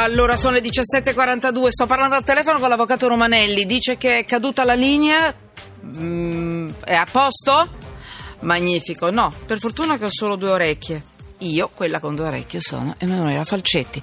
Allora sono le 17.42, sto parlando al telefono con l'avvocato Romanelli, dice che è caduta la linea, mm, è a posto? Magnifico, no, per fortuna che ho solo due orecchie, io quella con due orecchie sono Emanuela Falcetti.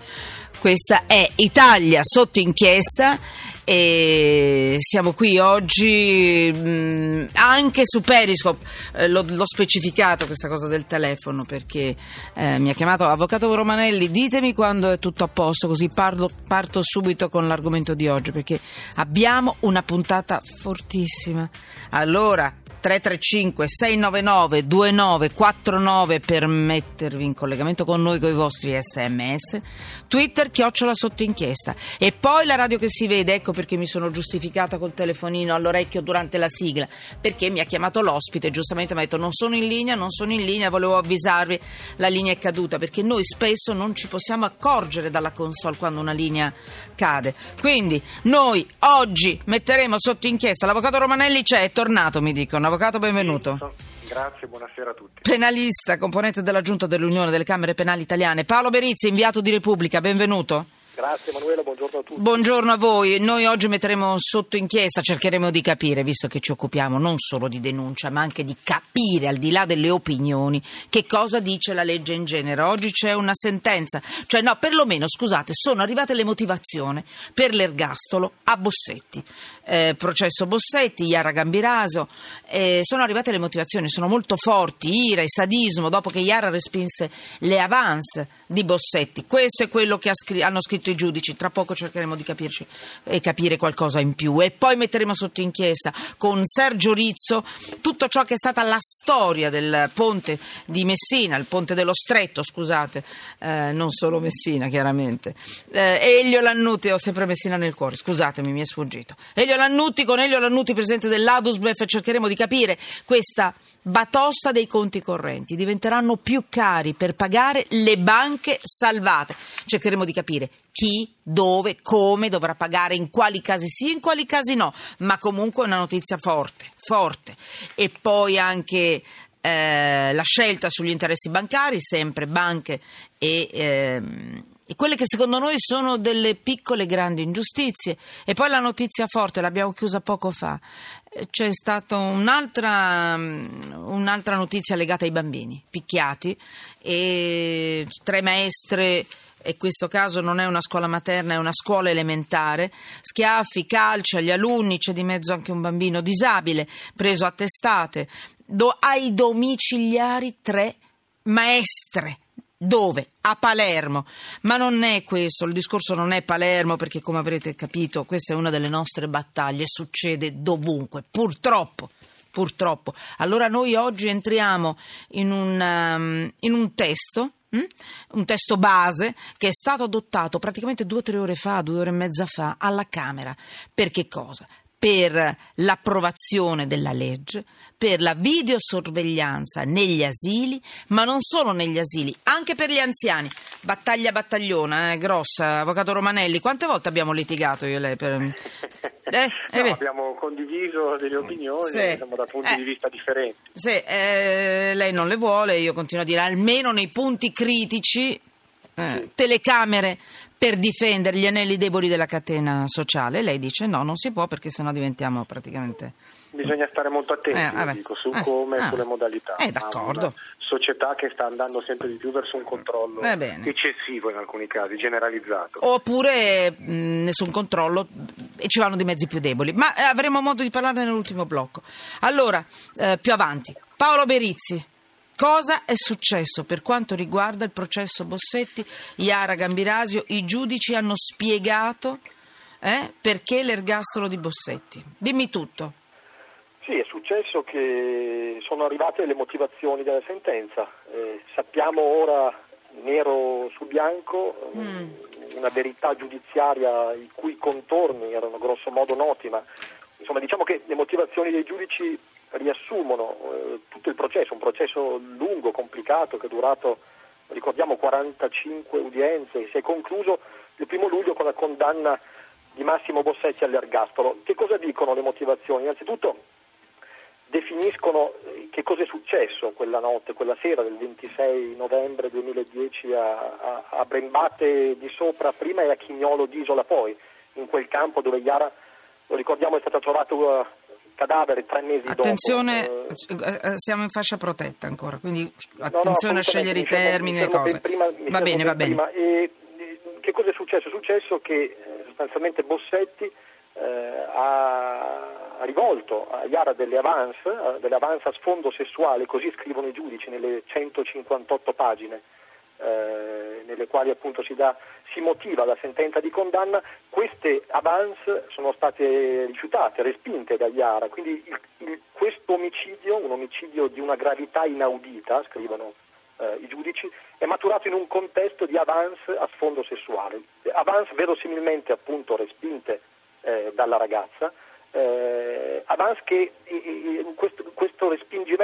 Questa è Italia sotto inchiesta e siamo qui oggi mh, anche su Periscope, eh, l'ho, l'ho, specificato questa cosa del telefono perché eh, mi ha chiamato Avvocato Romanelli, ditemi quando è tutto a posto così parlo, parto subito con l'argomento di oggi perché abbiamo una puntata fortissima. Allora, 335 699 2949 per mettervi in collegamento con noi con i vostri sms Twitter chiocciola sotto inchiesta. E poi la radio che si vede ecco perché mi sono giustificata col telefonino all'orecchio durante la sigla perché mi ha chiamato l'ospite giustamente mi ha detto non sono in linea non sono in linea volevo avvisarvi la linea è caduta perché noi spesso non ci possiamo accorgere dalla console quando una linea cade. Quindi noi oggi metteremo sotto inchiesta l'avvocato Romanelli c'è è tornato mi dicono Avvocato, benvenuto. Grazie, buonasera a tutti. Penalista, componente della Giunta dell'Unione delle Camere Penali Italiane. Paolo Berizzi, inviato di Repubblica, benvenuto. Grazie Emanuela, buongiorno a tutti. Buongiorno a voi. Noi oggi metteremo sotto inchiesta, cercheremo di capire, visto che ci occupiamo non solo di denuncia, ma anche di capire, al di là delle opinioni, che cosa dice la legge in genere. Oggi c'è una sentenza, cioè no, perlomeno, scusate, sono arrivate le motivazioni per l'ergastolo a Bossetti. Eh, processo Bossetti, Iara Gambiraso, eh, sono arrivate le motivazioni, sono molto forti, ira e sadismo, dopo che Iara respinse le avance di Bossetti. Questo è quello che ha scr- hanno scritto i giudici, tra poco cercheremo di capirci e capire qualcosa in più e poi metteremo sotto inchiesta con Sergio Rizzo tutto ciò che è stata la storia del ponte di Messina, il ponte dello Stretto, scusate, eh, non solo Messina chiaramente. Eh, Elio Lannuti, ho sempre Messina nel cuore, scusatemi, mi è sfuggito. Elio Lannuti, con Elio Lannuti, presidente dell'Adusbef, cercheremo di capire questa batosta dei conti correnti, diventeranno più cari per pagare le banche salvate. Cercheremo di capire chi, dove, come dovrà pagare, in quali casi sì, in quali casi no, ma comunque è una notizia forte, forte. E poi anche eh, la scelta sugli interessi bancari, sempre banche e... Eh, e quelle che secondo noi sono delle piccole grandi ingiustizie. E poi la notizia forte, l'abbiamo chiusa poco fa, eh, c'è stata un'altra, un'altra notizia legata ai bambini picchiati e tre maestre e questo caso non è una scuola materna, è una scuola elementare, schiaffi, calci agli alunni, c'è di mezzo anche un bambino disabile preso a testate, do, ai domiciliari tre maestre. Dove? A Palermo. Ma non è questo, il discorso non è Palermo perché come avrete capito questa è una delle nostre battaglie, succede dovunque, purtroppo purtroppo. Allora noi oggi entriamo in un, um, in un testo? Un testo base che è stato adottato praticamente due o tre ore fa, due ore e mezza fa alla Camera. Per che cosa? Per l'approvazione della legge, per la videosorveglianza negli asili, ma non solo negli asili, anche per gli anziani. Battaglia battagliona, eh, grossa. Avvocato Romanelli, quante volte abbiamo litigato io e lei? Per... Eh, eh no, abbiamo condiviso delle opinioni sì. diciamo, da punti eh. di vista differenti. Sì, eh, lei non le vuole, io continuo a dire almeno nei punti critici, eh, sì. telecamere per difendere gli anelli deboli della catena sociale. Lei dice no, non si può perché sennò diventiamo praticamente... Bisogna stare molto attenti, eh, dico, su come e ah, sulle modalità. Eh, d'accordo. società che sta andando sempre di più verso un controllo eccessivo in alcuni casi, generalizzato. Oppure mh, nessun controllo e ci vanno di mezzi più deboli. Ma eh, avremo modo di parlarne nell'ultimo blocco. Allora, eh, più avanti. Paolo Berizzi. Cosa è successo per quanto riguarda il processo Bossetti, Iara Gambirasio? I giudici hanno spiegato eh, perché l'ergastolo di Bossetti. Dimmi tutto. Sì, è successo che sono arrivate le motivazioni della sentenza. Eh, sappiamo ora, nero su bianco, mm. una verità giudiziaria i cui contorni erano grosso modo noti, ma insomma diciamo che le motivazioni dei giudici riassumono eh, tutto il processo, un processo lungo, complicato, che è durato, ricordiamo, 45 udienze e si è concluso il primo luglio con la condanna di Massimo Bossetti all'ergastolo. Che cosa dicono le motivazioni? Innanzitutto definiscono eh, che cosa è successo quella notte, quella sera del 26 novembre 2010 a, a, a Brembate di sopra prima e a Chignolo d'Isola poi, in quel campo dove Iara, lo ricordiamo, è stata trovata uh, cadavere tre mesi attenzione, dopo. Attenzione, eh, siamo in fascia protetta ancora, quindi attenzione no, no, a scegliere i termini e cose. Prima, va bene, va bene. E, che cosa è successo? È successo che sostanzialmente Bossetti eh, ha rivolto a Iara delle avance, delle avance a sfondo sessuale, così scrivono i giudici nelle 158 pagine eh, nelle quali appunto si, dà, si, motiva la sentenza di condanna, queste avance sono state rifiutate, respinte da Iara, quindi il, il, questo omicidio, un omicidio di una gravità inaudita, scrivono eh, i giudici, è maturato in un contesto di avance a sfondo sessuale, avance verosimilmente appunto respinte eh, dalla ragazza, eh, avance che questo, questo,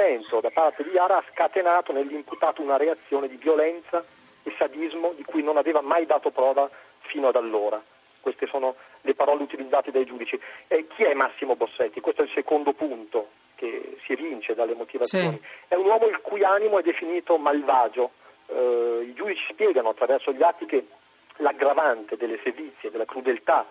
respingimento da parte di Iara ha scatenato nell'imputato una reazione di violenza e sadismo di cui non aveva mai dato prova fino ad allora. Queste sono le parole utilizzate dai giudici. Eh, chi è Massimo Bossetti? Questo è il secondo punto che si evince dalle motivazioni. Sì. È un uomo il cui animo è definito malvagio. Eh, I giudici spiegano attraverso gli atti che l'aggravante delle sevizie, della crudeltà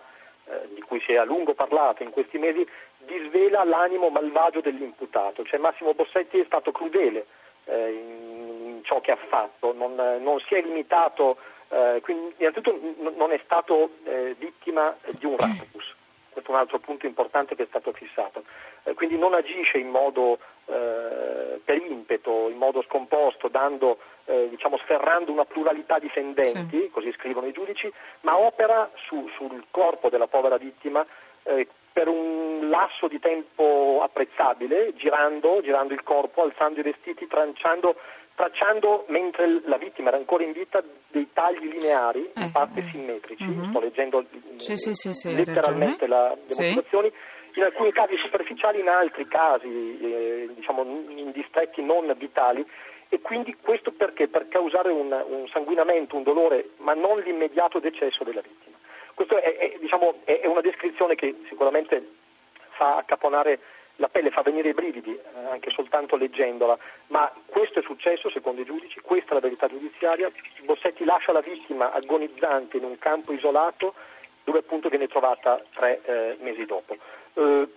di cui si è a lungo parlato in questi mesi, disvela l'animo malvagio dell'imputato. Cioè Massimo Bossetti è stato crudele eh, in, ciò che ha fatto, non, non si è limitato, eh, quindi innanzitutto non è stato eh, vittima di un raptus. Questo è un altro punto importante che è stato fissato. Eh, quindi non agisce in modo eh, per impeto, in modo scomposto, dando, eh, diciamo, sferrando una pluralità di fendenti, sì. così scrivono i giudici, ma opera su, sul corpo della povera vittima eh, per un lasso di tempo apprezzabile, girando, girando il corpo, alzando i vestiti, tranciando tracciando mentre la vittima era ancora in vita dei tagli lineari, in eh, parte eh. simmetrici, uh-huh. sto leggendo sì, sì, sì, letteralmente la, le motivazioni, in alcuni casi superficiali, in altri casi eh, diciamo, in distretti non vitali e quindi questo perché? Per causare un, un, sanguinamento, un dolore, ma non l'immediato decesso della vittima. Questa è, è, diciamo, è, una descrizione che sicuramente fa accaponare la pelle fa venire i brividi eh, anche soltanto leggendola, ma questo è successo secondo i giudici, questa è la verità giudiziaria. Bossetti lascia la vittima agonizzante in un campo isolato dove appunto viene trovata tre eh, mesi dopo. Eh,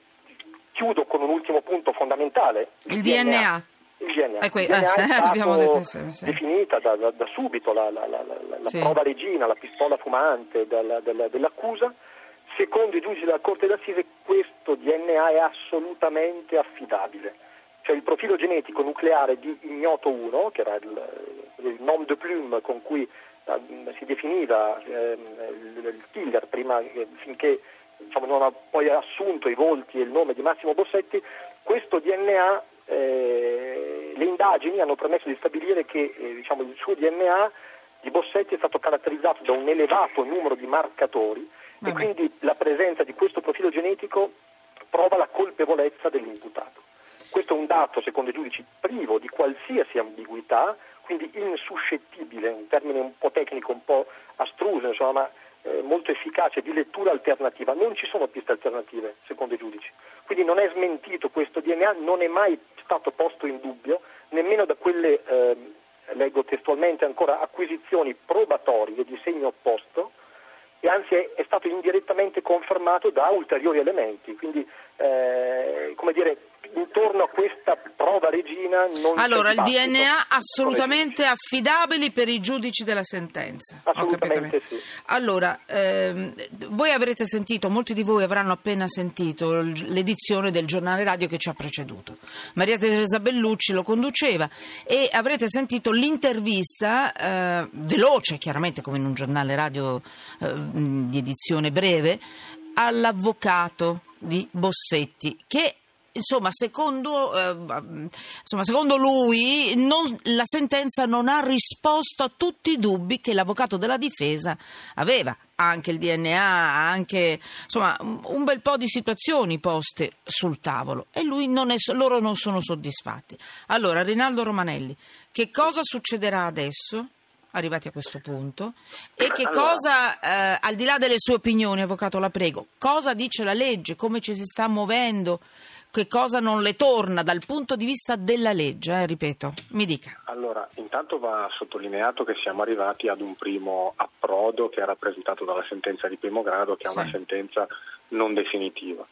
chiudo con un ultimo punto fondamentale. Il, il DNA. DNA. Il DNA, eh, è stato detto, sì, definita da, da, da, subito la, la, la, la sì. prova regina, la pistola fumante della, della, dell'accusa Secondo i giudici della Corte d'Assise questo DNA è assolutamente affidabile. Cioè il profilo genetico nucleare di Ignoto 1, che era il, il nom de plume con cui uh, si definiva eh, il, il, killer prima, eh, finché diciamo, non ha poi assunto i volti e il nome di Massimo Bossetti, questo DNA, eh, le indagini hanno permesso di stabilire che eh, diciamo, il suo DNA di Bossetti è stato caratterizzato da un elevato numero di marcatori e quindi la presenza di questo profilo genetico prova la colpevolezza dell'imputato. Questo è un dato, secondo i giudici, privo di qualsiasi ambiguità, quindi insuscettibile, un termine un po' tecnico, un po' astruso, insomma, ma eh, molto efficace di lettura alternativa. Non ci sono piste alternative, secondo i giudici. Quindi non è smentito questo DNA, non è mai stato posto in dubbio, nemmeno da quelle, eh, leggo testualmente ancora, acquisizioni probatorie di segno opposto, e anzi è, è, stato indirettamente confermato da ulteriori elementi. Quindi, eh, come dire, intorno a questa prova regina non Allora, il DNA assolutamente affidabili per i giudici della sentenza. Assolutamente sì. Allora, ehm, voi avrete sentito, molti di voi avranno appena sentito l'edizione del giornale radio che ci ha preceduto. Maria Teresa Bellucci lo conduceva e avrete sentito l'intervista eh, veloce, chiaramente come in un giornale radio eh, di edizione breve, all'avvocato di Bossetti che insomma, secondo, eh, insomma, secondo lui non, la sentenza non ha risposto a tutti i dubbi che l'avvocato della difesa aveva. Anche il DNA, anche insomma, un bel po' di situazioni poste sul tavolo e non è, loro non sono soddisfatti. Allora, Rinaldo Romanelli, che cosa succederà adesso? arrivati a questo punto e che cosa, eh, al di là delle sue opinioni, avvocato la prego, cosa dice la legge, come ci si sta muovendo, che cosa non le torna dal punto di vista della legge, eh, ripeto, mi dica. Allora, intanto va sottolineato che siamo arrivati ad un primo approdo che è rappresentato dalla sentenza di primo grado, che è Sì. una sentenza non definitiva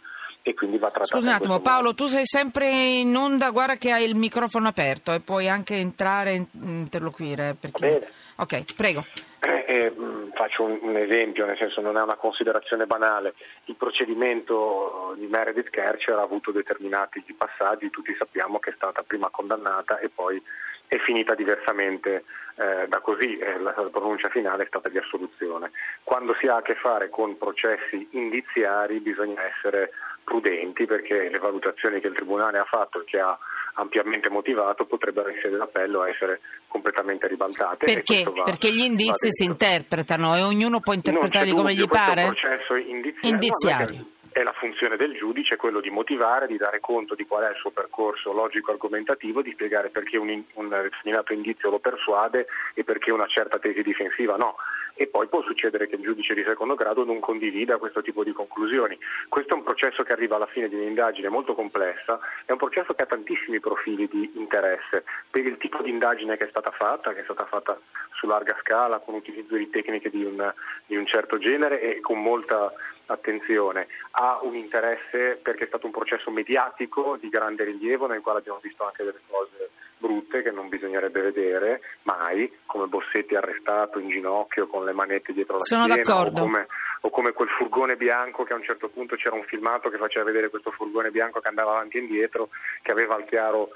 e quindi va trattata Scusa un attimo, Paolo, modo. tu sei sempre in onda, guarda che hai il microfono aperto e puoi anche entrare e interloquire. Perché... Va bene. Ok, prego. Eh, eh, mh, faccio un, un esempio, nel senso non è una considerazione banale. Il procedimento di Meredith Kercher ha avuto determinati passaggi, tutti sappiamo che è stata prima condannata e poi è finita diversamente eh, da così, eh, la, la pronuncia finale è stata di assoluzione. Quando si ha a che fare con processi indiziari bisogna essere prudenti perché le valutazioni che il Tribunale ha fatto e che ha ampiamente motivato potrebbero in sede d'appello essere completamente ribaltate. Perché? va- Perché gli indizi si interpretano e ognuno può interpretarli come gli pare? processo indiziario. Indiziario. no, È la funzione del giudice, quello di motivare, di dare conto di qual è il suo percorso logico-argomentativo, di spiegare perché un, in- un determinato indizio lo persuade e perché una certa tesi difensiva no. E poi può succedere che il giudice di secondo grado non condivida questo tipo di conclusioni. Questo è un processo che arriva alla fine di un'indagine molto complessa, è un processo che ha tantissimi profili di interesse per il tipo di indagine che è stata fatta, che è stata fatta su larga scala, con utilizzo di tecniche di un, di un certo genere e con molta attenzione. Ha un interesse perché è stato un processo mediatico di grande rilievo nel quale abbiamo visto anche delle cose brutte che non bisognerebbe vedere mai, come Bossetti arrestato in ginocchio con le manette dietro la Sono schiena o come, o come quel furgone bianco che a un certo punto c'era un filmato che faceva vedere questo furgone bianco che andava avanti e indietro, che aveva il chiaro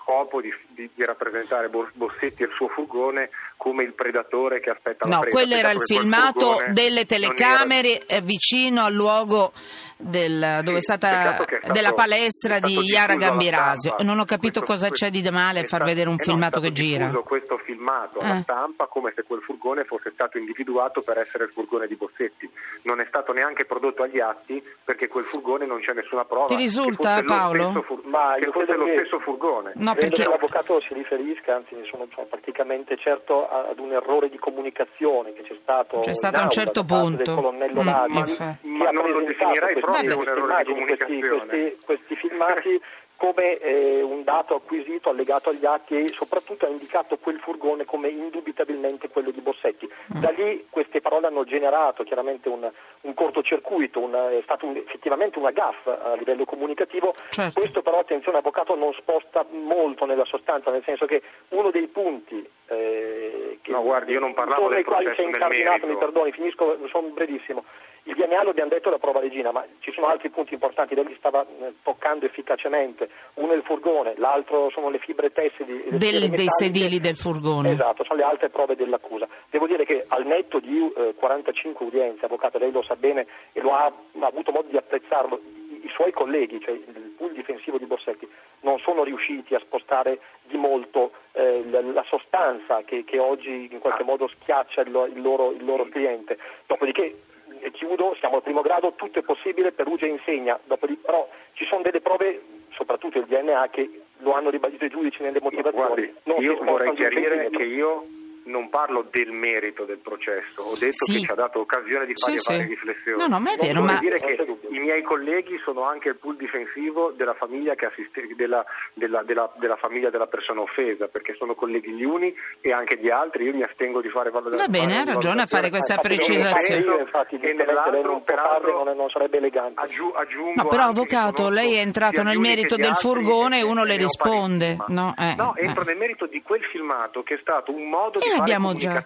scopo di, di- di rappresentare Bos- Bossetti e il suo furgone come il predatore che aspetta la No, preda. quello era il filmato furgone delle non era- telecamere eh, vicino al luogo del- dove è Sì, stata peccato che è stato- della palestra è di Iara Gambirasio. Non ho capito Questo- cosa c'è di male a è far stato- vedere un eh no, filmato è stato che gira. questo filmato alla Eh. stampa come se quel furgone fosse stato individuato per essere il furgone di Bossetti. Non è stato neanche prodotto agli atti perché quel furgone non c'è nessuna prova. Ti risulta, Paolo? fur- Ma che fosse lo che- stesso furgone. No, Credo perché che l'avvocato si riferisca, anzi ne sono, sono praticamente certo ad un errore di comunicazione che c'è stato, C'è stato a un certo punto. colonnello Mm, che Ma ha non lo definirei proprio un errore di immagini, questi, comunicazione. questi, questi filmati come eh, un dato acquisito, allegato agli atti e soprattutto ha indicato quel furgone come indubitabilmente quello di Bossetti. Mm. Da lì queste parole hanno generato chiaramente un, un cortocircuito, un- è stato un- effettivamente una gaffa a livello comunicativo. Certo. Questo però, attenzione, avvocato non sposta molto nella sostanza, nel senso che uno dei punti eh, che, No, guardi, io non parlavo del quali processo si è nel incardinato, mi merito. perdoni, finisco, sono brevissimo. Il DNA lo abbiamo detto è la prova regina, ma ci sono altri punti importanti, lei li stava eh, toccando efficacemente. Uno è il furgone, l'altro sono le fibre tessili le Del- fibre dei sedili del furgone. Esatto, sono le altre prove dell'accusa. Devo dire che al netto di eh, 45 udienze, avvocato, lei lo sa bene e lo ha, ha avuto modo di apprezzarlo, i, i suoi colleghi, cioè il pool difensivo di Bossetti, non sono riusciti a spostare di molto eh, la, la sostanza che, che oggi in qualche modo schiaccia il, il loro, il loro cliente. Dopodiché e chiudo, siamo al primo grado, tutto è possibile, Perugia insegna, Dopodiché, però ci sono delle prove, soprattutto il DNA, che lo hanno ribadito i giudici nelle motivazioni. Guardi, non si io vorrei chiarire che io non parlo del merito del processo, ho detto Sì. che ci ha dato occasione di fare Sì, varie sì. riflessioni. No, no, ma è vero, ma- dire che i miei colleghi sono anche il pool difensivo della famiglia, che assiste- della, della- della- della famiglia della persona offesa, perché sono colleghi gli uni e anche gli altri, io mi astengo di fare valutazione. Va bene, ha ragione a fare questa Infatti, precisazione. Io, infatti, E nell'altro, peraltro, non, non sarebbe elegante. Aggiu- aggiungo No, però avvocato, lei è entrato nel merito del altri furgone e uno le risponde. No, eh, No, eh. entro nel merito di quel filmato che è stato un modo di fare l'abbiamo già.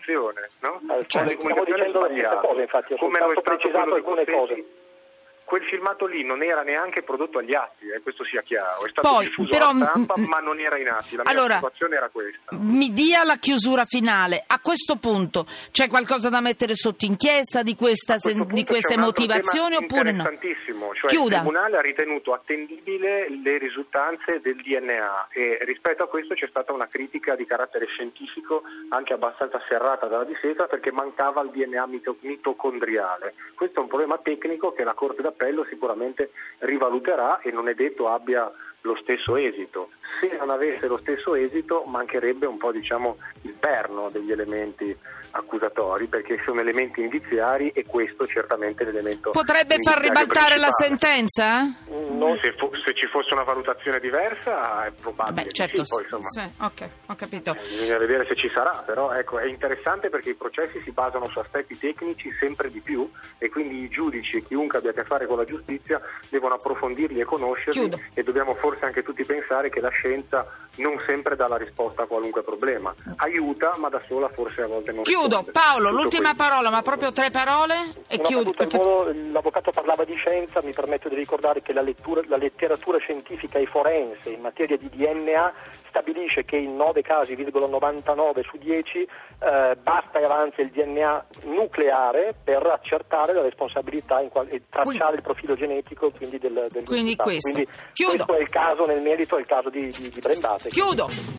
no? Certo. stiamo dicendo la stessa sbagliata. cosa, infatti, ho come soltanto precisato alcune cose. Quel filmato lì non era neanche prodotto agli atti, eh, questo sia chiaro, è stato Poi, diffuso però, alla stampa, mm, ma non era in atti. La mia allora, situazione era questa. Mi dia la chiusura finale. A questo punto c'è qualcosa da mettere sotto inchiesta di, questa, sen- di queste motivazioni oppure no? cioè Chiuda. il Tribunale ha ritenuto attendibile le risultanze del DNA e rispetto a questo c'è stata una critica di carattere scientifico anche abbastanza serrata dalla difesa perché mancava il DNA mito- mitocondriale. Questo è un problema tecnico che la Corte d'Appello sicuramente rivaluterà e non è detto abbia lo stesso esito. Se non avesse lo stesso esito mancherebbe un po' diciamo, il perno degli elementi accusatori perché sono elementi indiziari e questo certamente è l'elemento Potrebbe far ribaltare principale. la sentenza? Non se, fo- se, ci fosse una valutazione diversa è probabile Beh, certo, sì, poi, insomma, sì, ok, ho capito. bisogna vedere se ci sarà, però ecco, è interessante perché i processi si basano su aspetti tecnici sempre di più e quindi i giudici e chiunque abbia a che fare con la giustizia devono approfondirli e conoscerli Chiudo. e dobbiamo forse anche tutti pensare che la scienza non sempre dà la risposta a qualunque problema. Aiuta, ma da sola forse a volte non Chiudo, risponde. Paolo, Tutto l'ultima qui. parola, ma proprio tre parole e Una chiudo. perché- volo, l'avvocato parlava di scienza, mi permetto di ricordare che la, lettura- la letteratura scientifica e forense in materia di DNA stabilisce che in 9 casi, 99 su 10, eh, basta e avanza il DNA nucleare per accertare la responsabilità in qual- e tracciare Quindi- il profilo genetico quindi del, del Quindi questo. Quindi Chiudo. questo è il caso, nel merito è il caso di, di, di Brembate. Chiudo.